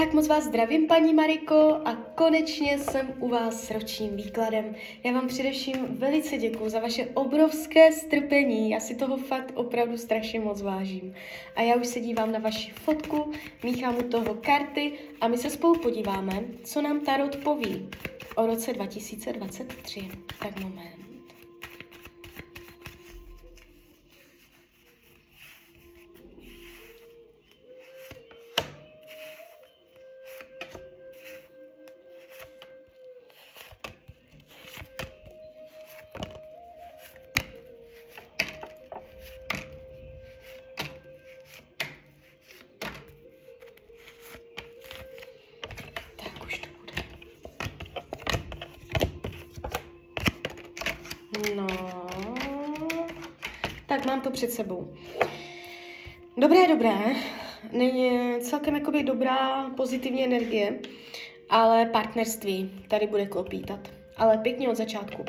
Tak moc vás zdravím, paní Mariko, a konečně jsem u vás s ročním výkladem. Já vám především velice děkuji za vaše obrovské strpení, já si toho fakt opravdu strašně moc vážím. A já už se dívám na vaši fotku, míchám u toho karty a my se spolu podíváme, co nám Tarot poví o roce 2023. Tak moment. Mám to před sebou. Dobré, dobré. Není celkem jakoby dobrá pozitivní energie, ale partnerství tady bude klopítat. Ale pěkně od začátku.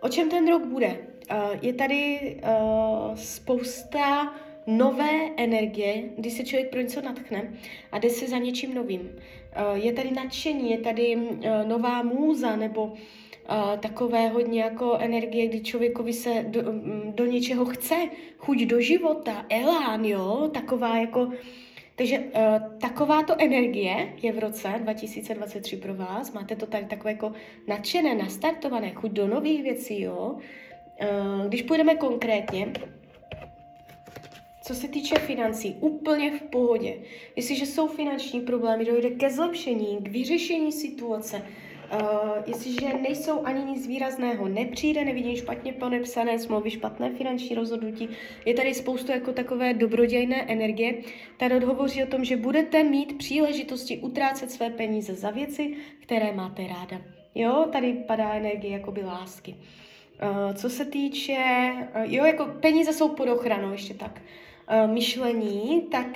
O čem ten rok bude? Uh, je tady uh, spousta nové energie, kdy se člověk pro něco natchne a jde se za něčím novým. Uh, je tady nadšení, je tady nová můza nebo takové hodně jako energie, kdy člověkovi se do, do něčeho chce, chuť do života, elán, jo, taková jako... Takže uh, takováto energie je v roce 2023 pro vás. Máte to tady takové jako nadšené, nastartované, chuť do nových věcí, jo. Uh, když půjdeme konkrétně, co se týče financí, úplně v pohodě. Jestliže jsou finanční problémy, dojde ke zlepšení, k vyřešení situace, Uh, jestliže nejsou ani nic výrazného, nepřijde, nevidím špatně podepsané smlouvy, špatné finanční rozhodnutí, je tady spoustu jako takové dobrodějné energie. Tady hovoří o tom, že budete mít příležitosti utrácet své peníze za věci, které máte ráda. Jo, tady padá energie jakoby lásky. Uh, co se týče, uh, jo, jako peníze jsou pod ochranou, ještě tak. Myšlení, tak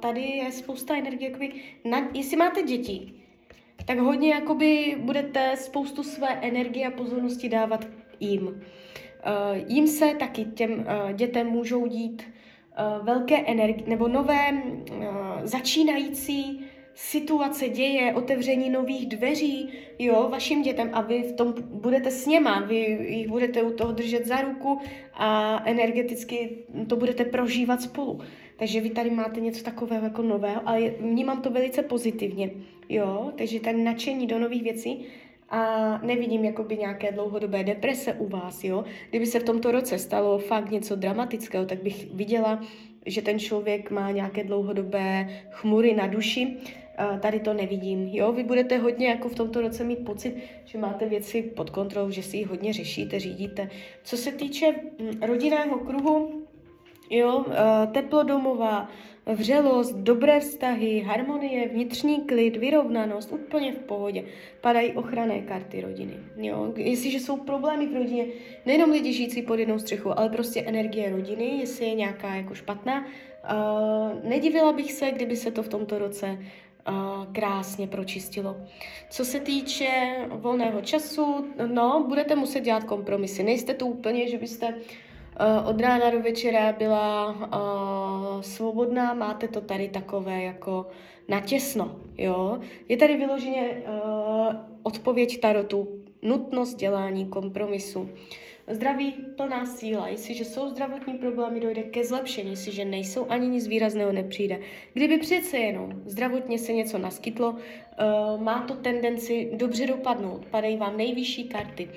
tady je spousta energie, jakoby, na, jestli máte děti, tak hodně jakoby budete spoustu své energie a pozornosti dávat jim. Uh, jim se taky těm uh, dětem můžou dít uh, velké energie nebo nové začínající situace, děje, otevření nových dveří, jo, vašim dětem a vy v tom budete s něma, vy jich budete u toho držet za ruku a energeticky to budete prožívat spolu. Takže vy tady máte něco takového jako nového, ale vnímám to velice pozitivně, jo, takže tady nadšení do nových věcí a nevidím jakoby nějaké dlouhodobé deprese u vás, jo. Kdyby se v tomto roce stalo fakt něco dramatického, tak bych viděla, že ten člověk má nějaké dlouhodobé chmury na duši, tady to nevidím. Jo, vy budete hodně jako v tomto roce mít pocit, že máte věci pod kontrolou, že si ji hodně řešíte, řídíte. Co se týče hm, rodinného kruhu, Jo, eh, teplo domova, vřelost, dobré vztahy, harmonie, vnitřní klid, vyrovnanost, úplně v pohodě. Padají ochranné karty rodiny. Jo, jestliže jsou problémy v rodině, nejenom lidi žijící pod jednou střechou, ale prostě energie rodiny, jestli je nějaká jako špatná, uh, nedivila bych se, kdyby se to v tomto roce uh, krásně pročistilo. Co se týče volného času, no, budete muset dělat kompromisy. Nejste to úplně, že byste od rána do večera byla uh, svobodná, máte to tady takové jako natěsno, jo. Je tady vyloženě uh, odpověď tarotu, nutnost dělání kompromisu. Zdraví plná síla. Jestliže jsou zdravotní problémy, dojde ke zlepšení. Jestliže nejsou, ani nic výrazného nepřijde. Kdyby přece jenom zdravotně se něco naskytlo, uh, má to tendenci dobře dopadnout. Padají vám nejvyšší karty.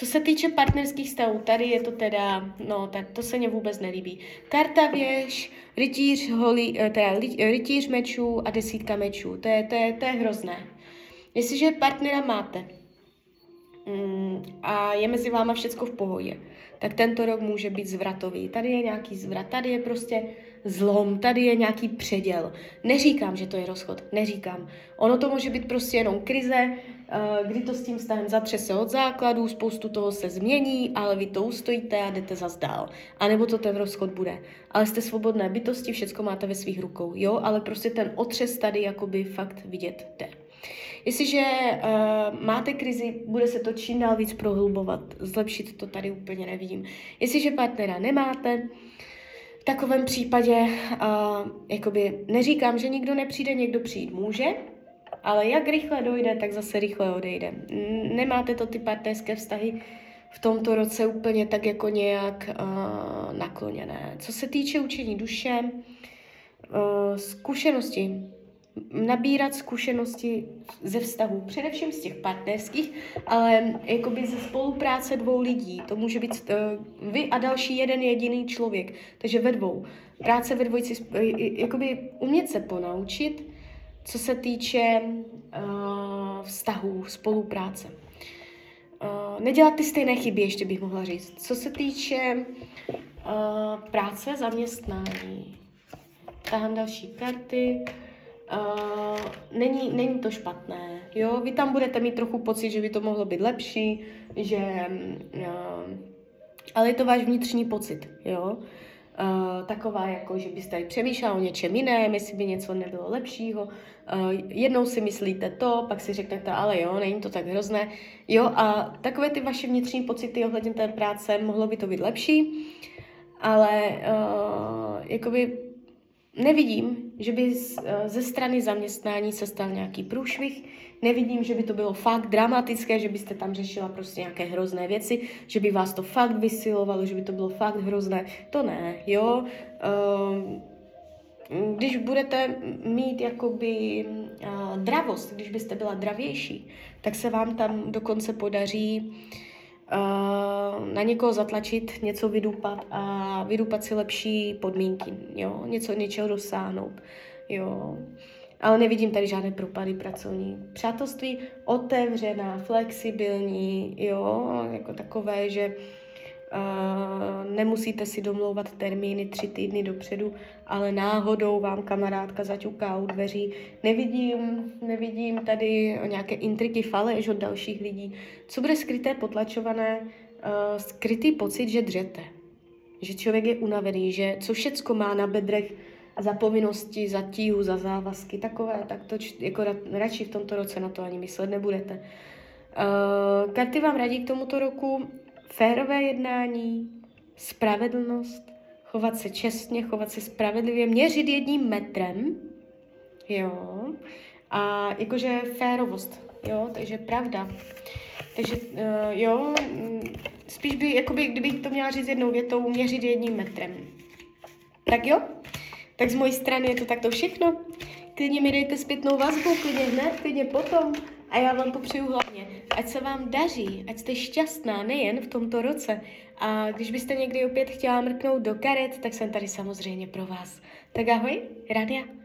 Co se týče partnerských stavů, tady je to teda, no, tak to se mě vůbec nelíbí. Karta věž, rytíř, holí, eh, teda rytíř mečů a desítka mečů. To je, to je, to je hrozné. Jestliže partnera máte mm, a je mezi váma všecko v pohodě, tak tento rok může být zvratový. Tady je nějaký zvrat, tady je prostě zlom, tady je nějaký předěl. Neříkám, že to je rozchod, neříkám. Ono to může být prostě jenom krize, eh, kdy to s tím vztahem zatřese od základů, spoustu toho se změní, ale vy to ustojíte a jdete zas dál. A nebo to ten rozchod bude. Ale jste svobodné bytosti, všechno máte ve svých rukou, jo, ale prostě ten otřes tady jakoby fakt vidět jde. Jestliže uh, máte krizi, bude se to čím dál víc prohlubovat. Zlepšit to tady úplně nevidím. Jestliže partnera nemáte, takovém případě, uh, jakoby neříkám, že nikdo nepřijde, někdo přijít může, ale jak rychle dojde, tak zase rychle odejde. Nemáte to ty partnerské vztahy v tomto roce úplně tak jako nějak uh, nakloněné. Co se týče učení duše, uh, zkušenosti, nabírat zkušenosti ze vztahů, především z těch partnerských, ale jakoby ze spolupráce dvou lidí. To může být uh, vy a další jeden jediný člověk, takže ve dvou. Práce ve dvojici, jakoby umět se ponaučit, co se týče uh, vztahů, spolupráce. Uh, nedělat ty stejné chyby, ještě bych mohla říct. Co se týče uh, práce, zaměstnání, tahám další karty, není, není to špatné, jo, vy tam budete mít trochu pocit, že by to mohlo být lepší, že, uh, ale je to váš vnitřní pocit, jo, Uh, taková, jako že byste tady přemýšlel o něčem jiném, jestli by něco nebylo lepšího. Uh, jednou si myslíte to, pak si řeknete, ale jo, není to tak hrozné. Jo, a takové ty vaše vnitřní pocity ohledně té práce, mohlo by to být lepší, ale uh, jakoby nevidím, že by z, ze strany zaměstnání se stal nějaký průšvih, nevidím, že by to bylo fakt dramatické, že byste tam řešila prostě nějaké hrozné věci, že by vás to fakt vysilovalo, že by to bylo fakt hrozné. To ne, jo. Uh, když budete mít jakoby uh, dravost, když byste byla dravější, tak se vám tam dokonce podaří uh, na někoho zatlačit, něco vydupat a vydupat si lepší podmínky, jo, něco, něčeho dosáhnout, jo. Ale nevidím tady žádné propady pracovní. Přátelství otevřená, flexibilní, jo, jako takové, že Uh, nemusíte si domlouvat termíny tři týdny dopředu, ale náhodou vám kamarádka zaťuká u dveří. Nevidím, nevidím tady nějaké intriky, faleš od dalších lidí. Co bude skryté, potlačované, uh, skrytý pocit, že dřete. Že člověk je unavený, že co všecko má na bedrech za povinnosti, za tíhu, za závazky, takové, tak to jako radši v tomto roce na to ani myslet nebudete. Uh, karty vám radí k tomuto roku férové jednání, spravedlnost, chovat se čestně, chovat se spravedlivě, měřit jedním metrem, jo, a jakože férovost, jo, takže pravda. Takže uh, jo, spíš by, jakoby, kdybych to měla říct jednou větou, měřit jedním metrem. Tak jo, tak z mojí strany je to takto všechno. Klidně mi dejte zpětnou vazbu, klidně hned, klidně potom. A já vám popřeju hlavně, ať se vám daří, ať jste šťastná nejen v tomto roce. A když byste někdy opět chtěla mrknout do karet, tak jsem tady samozřejmě pro vás. Tak ahoj, Radia.